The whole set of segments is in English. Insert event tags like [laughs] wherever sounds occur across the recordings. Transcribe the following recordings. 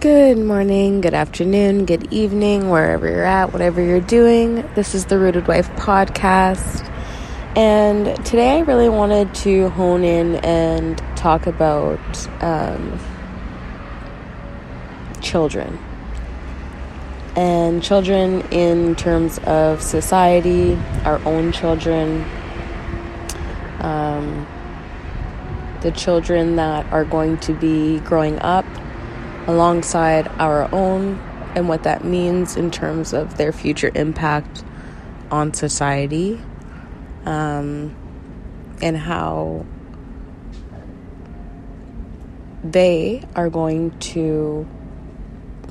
Good morning, good afternoon, good evening, wherever you're at, whatever you're doing. This is the Rooted Wife podcast. And today I really wanted to hone in and talk about um, children. And children in terms of society, our own children, um, the children that are going to be growing up alongside our own and what that means in terms of their future impact on society um, and how they are going to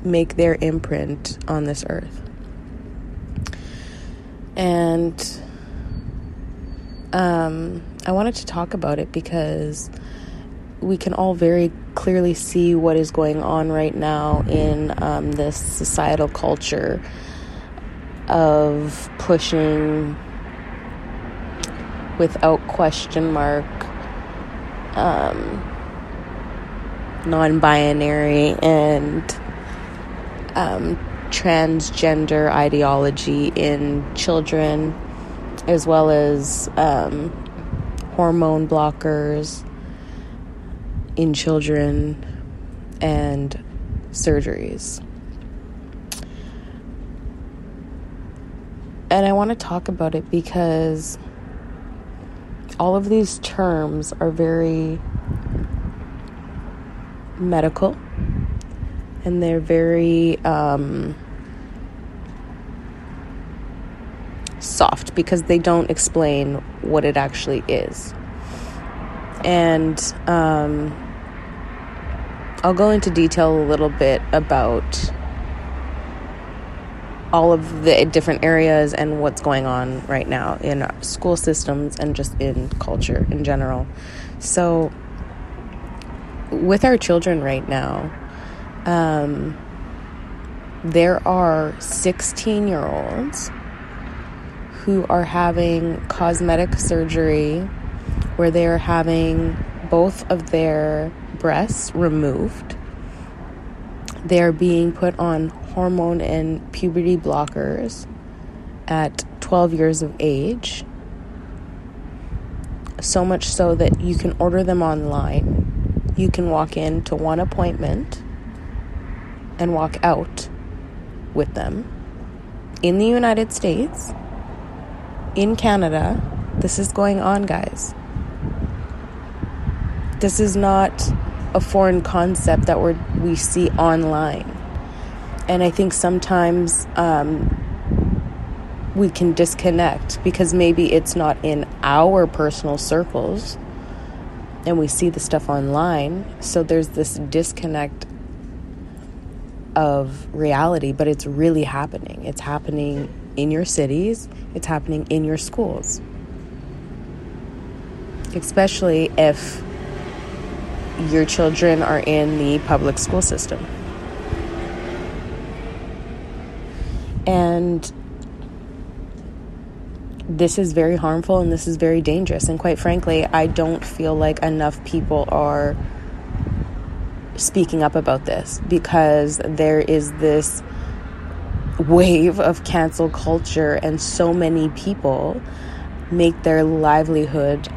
make their imprint on this earth. And um, I wanted to talk about it because we can all very clearly see what is going on right now in um, this societal culture of pushing without question mark um, non binary and um, transgender ideology in children, as well as um, hormone blockers in children and surgeries. And I want to talk about it because all of these terms are very medical and they're very um, soft because they don't explain what it actually is. And um, I'll go into detail a little bit about all of the different areas and what's going on right now in school systems and just in culture in general. So, with our children right now, um, there are 16 year olds who are having cosmetic surgery where they are having both of their breasts removed. They are being put on hormone and puberty blockers at 12 years of age. So much so that you can order them online. You can walk in to one appointment and walk out with them in the United States, in Canada. This is going on, guys. This is not a foreign concept that we we see online. And I think sometimes um, we can disconnect because maybe it's not in our personal circles and we see the stuff online. So there's this disconnect of reality, but it's really happening. It's happening in your cities, it's happening in your schools. Especially if your children are in the public school system. And this is very harmful and this is very dangerous. And quite frankly, I don't feel like enough people are speaking up about this because there is this wave of cancel culture, and so many people make their livelihood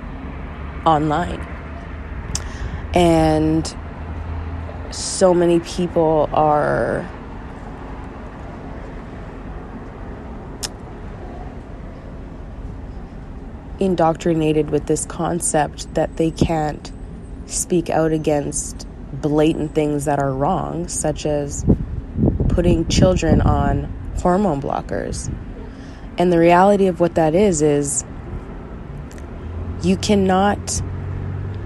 online. And so many people are indoctrinated with this concept that they can't speak out against blatant things that are wrong, such as putting children on hormone blockers. And the reality of what that is is you cannot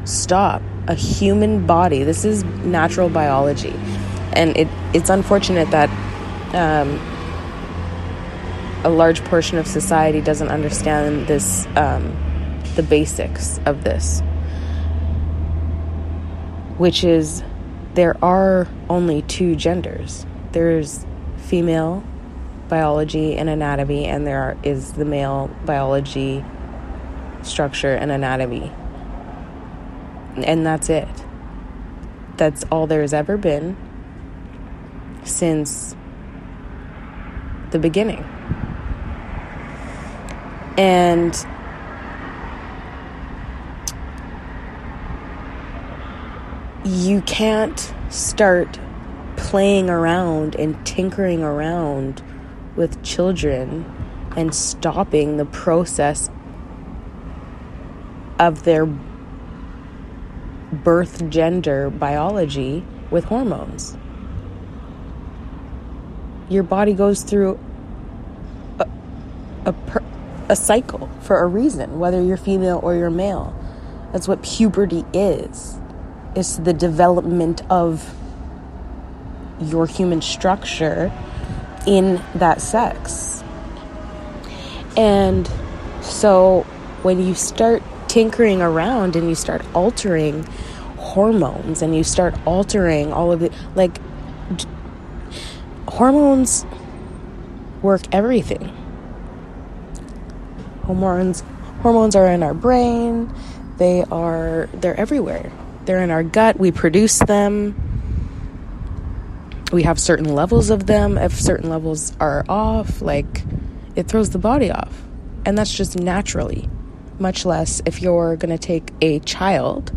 stop a human body. This is natural biology. And it, it's unfortunate that um, a large portion of society doesn't understand this, um, the basics of this, which is there are only two genders there's female biology and anatomy, and there are, is the male biology structure and anatomy. And that's it. That's all there's ever been. since the beginning. And you can't start playing around and tinkering around with children and stopping the process of their birth gender biology with hormones. Your body goes through a, a, a cycle for a reason, whether you're female or you're male. That's what puberty is. It's the development of your human structure in that sex. And so when you start tinkering around and you start altering hormones and you start altering all of it, like d- hormones work everything. Hormones hormones are in our brain. They are they're everywhere. They're in our gut. We produce them we have certain levels of them. If certain levels are off, like it throws the body off. And that's just naturally. Much less if you're going to take a child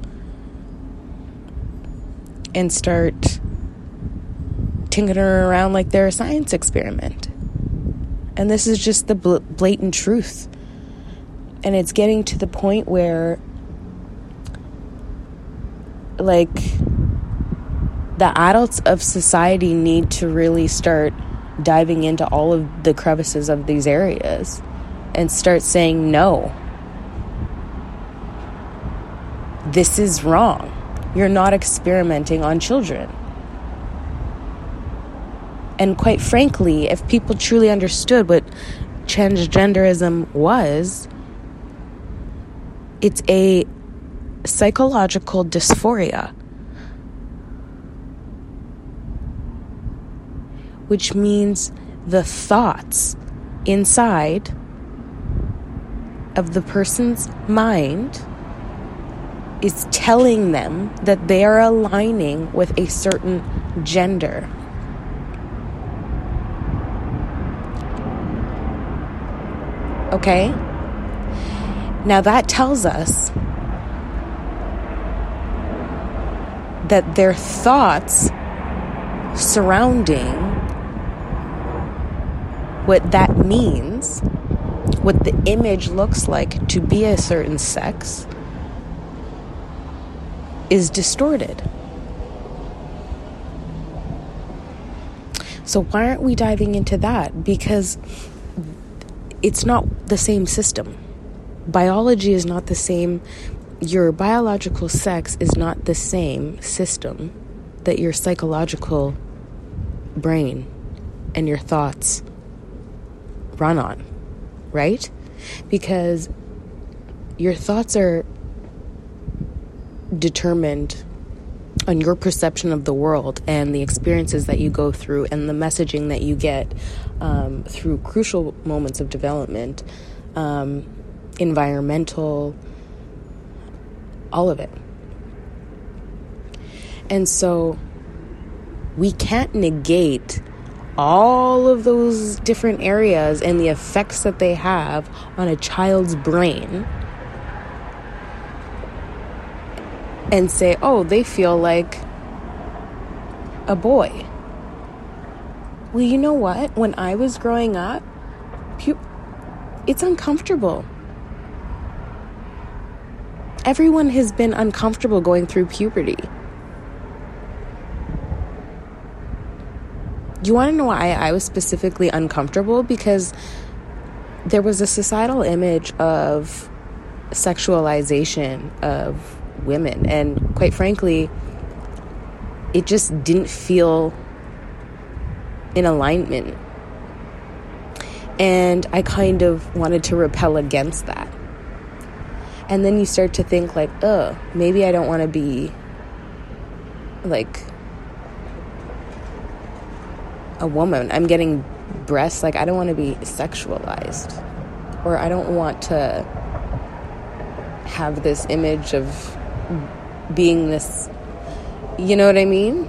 and start tinkering around like they're a science experiment. And this is just the blatant truth. And it's getting to the point where, like, the adults of society need to really start diving into all of the crevices of these areas and start saying no. This is wrong. You're not experimenting on children. And quite frankly, if people truly understood what transgenderism was, it's a psychological dysphoria which means the thoughts inside of the person's mind is telling them that they are aligning with a certain gender. Okay? Now that tells us that their thoughts surrounding what that means, what the image looks like to be a certain sex, is distorted. So, why aren't we diving into that? Because it's not the same system. Biology is not the same. Your biological sex is not the same system that your psychological brain and your thoughts run on, right? Because your thoughts are determined on your perception of the world and the experiences that you go through and the messaging that you get um, through crucial moments of development, um, environmental, all of it. And so we can't negate all of those different areas and the effects that they have on a child's brain and say, oh, they feel like a boy. Well, you know what? When I was growing up, pu- it's uncomfortable. Everyone has been uncomfortable going through puberty. you want to know why I was specifically uncomfortable? Because there was a societal image of sexualization of women. And quite frankly, it just didn't feel in alignment. And I kind of wanted to repel against that. And then you start to think, like, oh, maybe I don't want to be like a woman. I'm getting breasts. Like, I don't want to be sexualized. Or I don't want to have this image of being this. You know what I mean?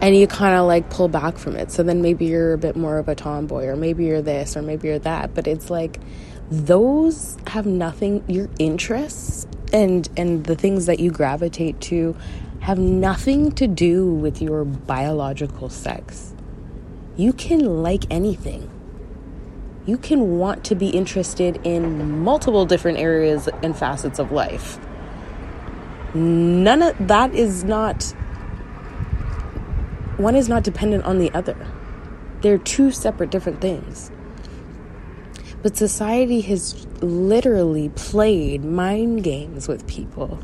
and you kind of like pull back from it. So then maybe you're a bit more of a tomboy, or maybe you're this, or maybe you're that. But it's like those have nothing. Your interests and and the things that you gravitate to have nothing to do with your biological sex. You can like anything. You can want to be interested in multiple different areas and facets of life. None of that is not one is not dependent on the other. They're two separate different things. But society has literally played mind games with people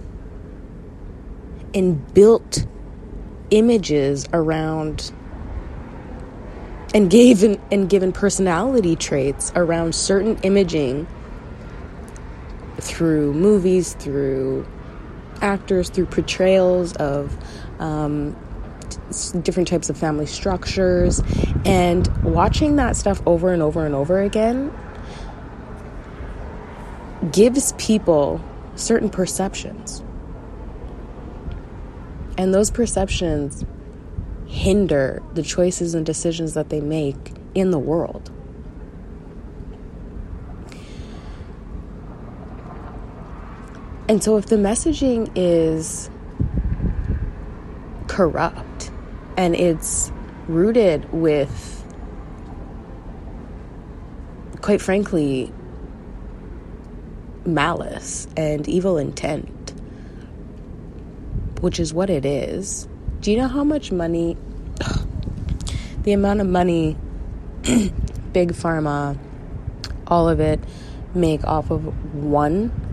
and built images around and given and given personality traits around certain imaging through movies, through actors, through portrayals of um, different types of family structures, and watching that stuff over and over and over again gives people certain perceptions. And those perceptions hinder the choices and decisions that they make in the world. And so, if the messaging is corrupt and it's rooted with, quite frankly, malice and evil intent, which is what it is. Do you know how much money, [sighs] the amount of money [clears throat] Big Pharma, all of it, make off of one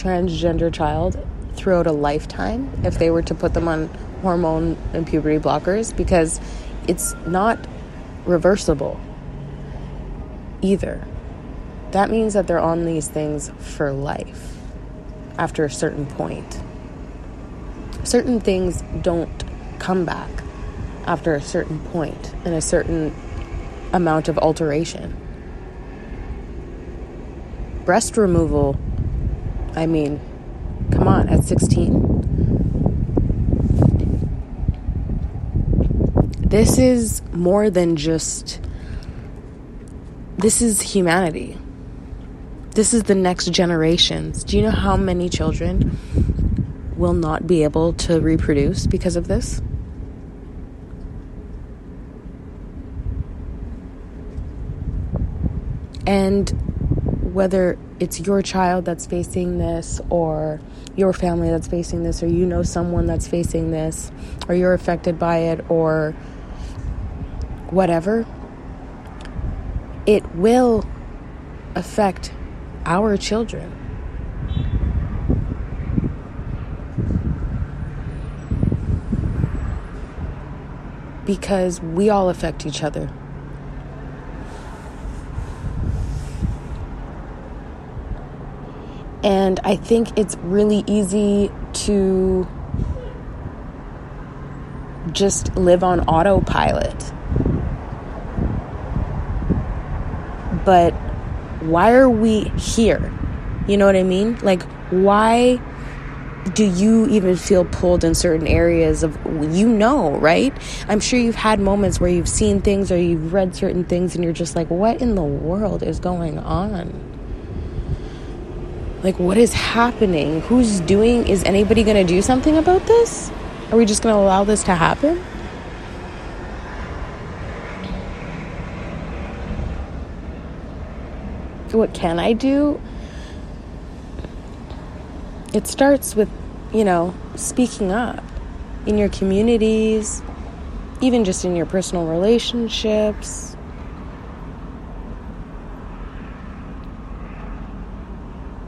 transgender child throughout a lifetime if they were to put them on hormone and puberty blockers because it's not reversible either. That means that they're on these things for life after a certain point. Certain things don't come back after a certain point and a certain amount of alteration. Breast removal, I mean, come on, at 16. This is more than just, this is humanity. This is the next generations. Do you know how many children will not be able to reproduce because of this? And whether it's your child that's facing this, or your family that's facing this, or you know someone that's facing this, or you're affected by it, or whatever, it will affect our children. Because we all affect each other. And I think it's really easy to just live on autopilot. But why are we here? You know what I mean? Like, why do you even feel pulled in certain areas of you know right i'm sure you've had moments where you've seen things or you've read certain things and you're just like what in the world is going on like what is happening who's doing is anybody going to do something about this are we just going to allow this to happen what can I do? It starts with, you know, speaking up in your communities, even just in your personal relationships.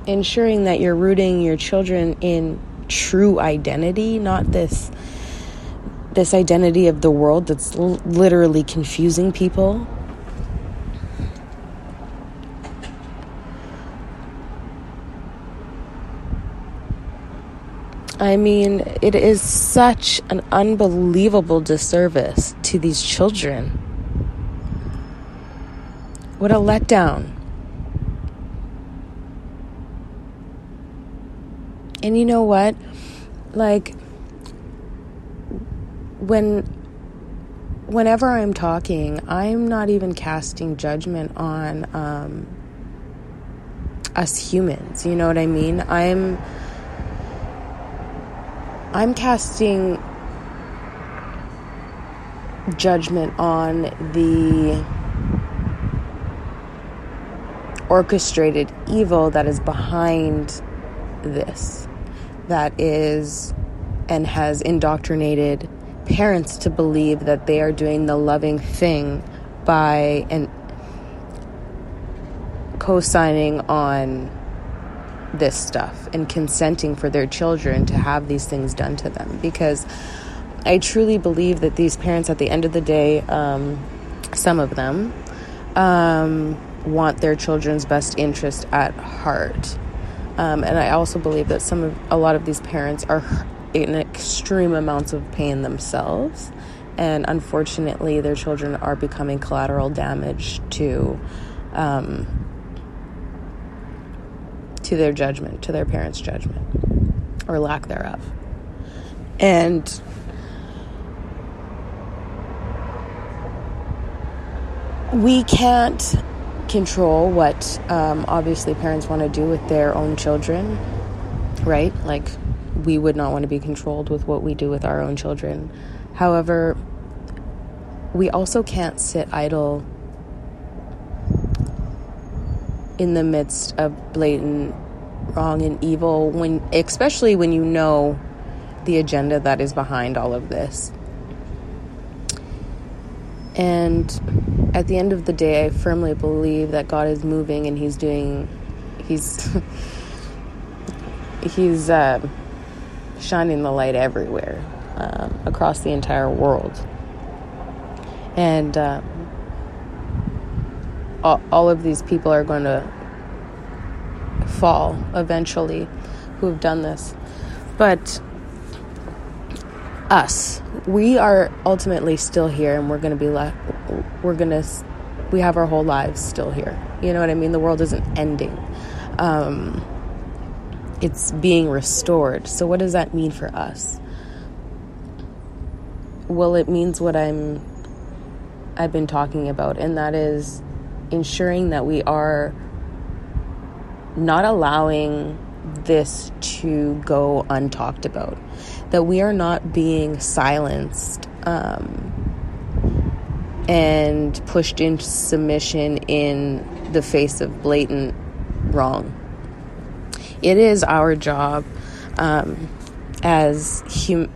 Ensuring that you're rooting your children in true identity, not this this identity of the world that's l- literally confusing people. I mean, it is such an unbelievable disservice to these children. What a letdown. And you know what? Like, when whenever I'm talking, I'm not even casting judgment on um, us humans. You know what I mean? I'm I'm casting judgment on the orchestrated evil that is behind this, that is and has indoctrinated parents to believe that they are doing the loving thing by co-signing on this stuff and consenting for their children to have these things done to them. Because I truly believe that these parents at the end of the day um, some of them um, want their children's best interest at heart um, and I also believe that some of a lot of these parents are in extreme amounts of pain themselves. And unfortunately, their children are becoming collateral damage to um, to their judgment, to their parents' judgment, or lack thereof. And we can't control what um, obviously parents want to do with their own children, right? Like we would not want to be controlled with what we do with our own children. However, we also can't sit idle in the midst of blatant wrong and evil when especially when you know the agenda that is behind all of this. And at the end of the day, I firmly believe that God is moving and he's doing he's [laughs] he's uh, shining the light everywhere um, across the entire world. And um, all, all of these people are going to fall eventually who have done this. But us, we are ultimately still here and we're going to be left, we're to, we have our whole lives still here. You know what I mean? The world isn't ending. Um, it's being restored. So, what does that mean for us? Well, it means what I'm I've been talking about, and that is ensuring that we are not allowing this to go untalked about, that we are not being silenced um, and pushed into submission in the face of blatant wrong. It is our job um, as hum-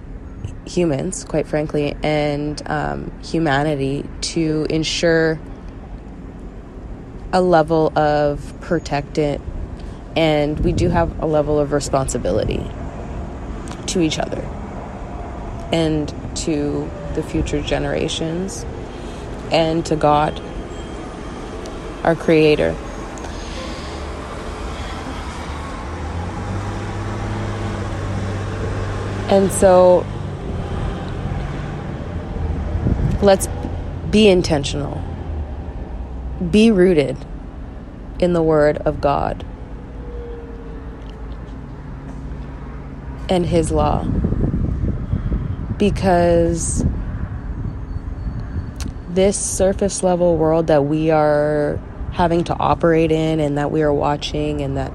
humans, quite frankly, and um, humanity to ensure a level of protectant, and we do have a level of responsibility to each other and to the future generations and to God, our Creator. And so let's be intentional, be rooted in the Word of God and His law. Because this surface level world that we are having to operate in and that we are watching and that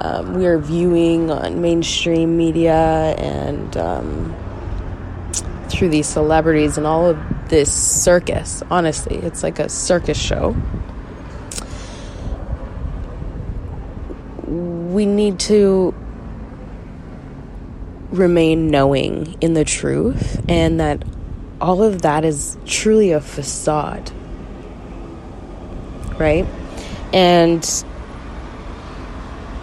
um, we are viewing on mainstream media and um, through these celebrities and all of this circus. Honestly, it's like a circus show. We need to remain knowing in the truth and that all of that is truly a facade. Right? And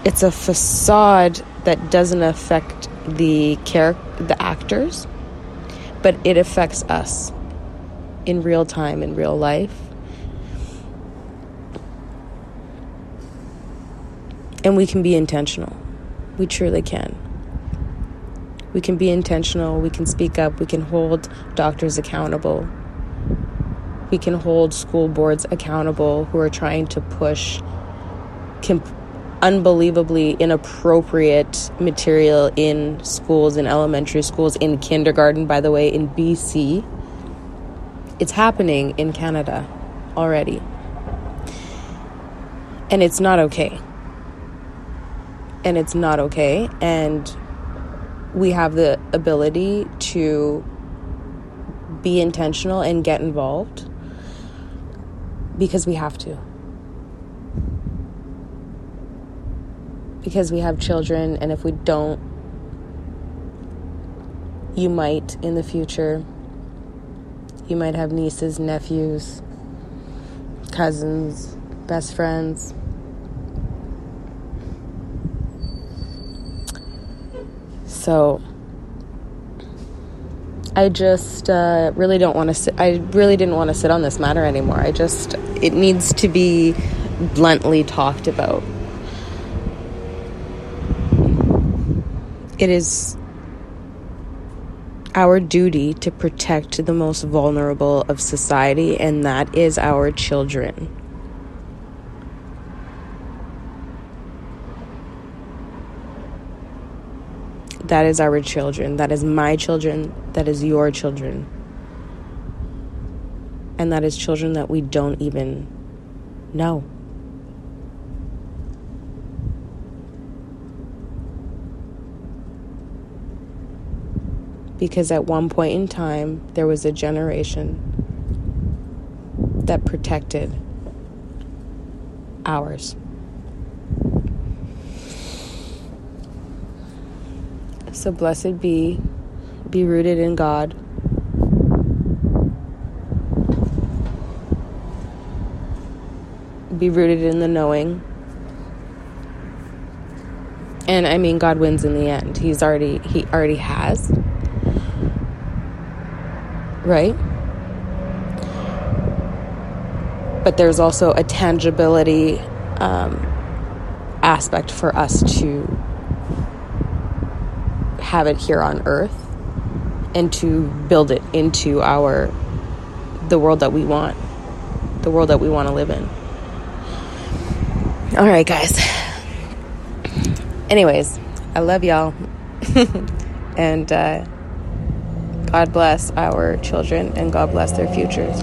it's a facade that doesn't affect the character, the actors, but it affects us in real time, in real life. And we can be intentional. We truly can. We can be intentional. We can speak up. We can hold doctors accountable. We can hold school boards accountable who are trying to push comp- unbelievably inappropriate material in schools, in elementary schools, in kindergarten, by the way, in BC. It's happening in Canada already. And it's not okay. And it's not okay. And we have the ability to be intentional and get involved because we have to. Because we have children, and if we don't, you might in the future. You might have nieces, nephews, cousins, best friends. So I just uh, really don't want to sit. I really didn't want to sit on this matter anymore. I just, it needs to be bluntly talked about. It is our duty to protect the most vulnerable of society, and that is our children. That is our children. That is my children. That is your children. And that is children that we don't even know. Because at one point in time, there was a generation that protected ours. So blessed be, be rooted in God. Be rooted in the knowing. And I mean God wins in the end. He's already he already has. Right? But there's also a tangibility um, aspect for us to have it here on earth and to build it into our the world that we want the world that we want to live in. All right guys. Anyways i love y'all. [laughs] And uh, god bless our children and god bless their futures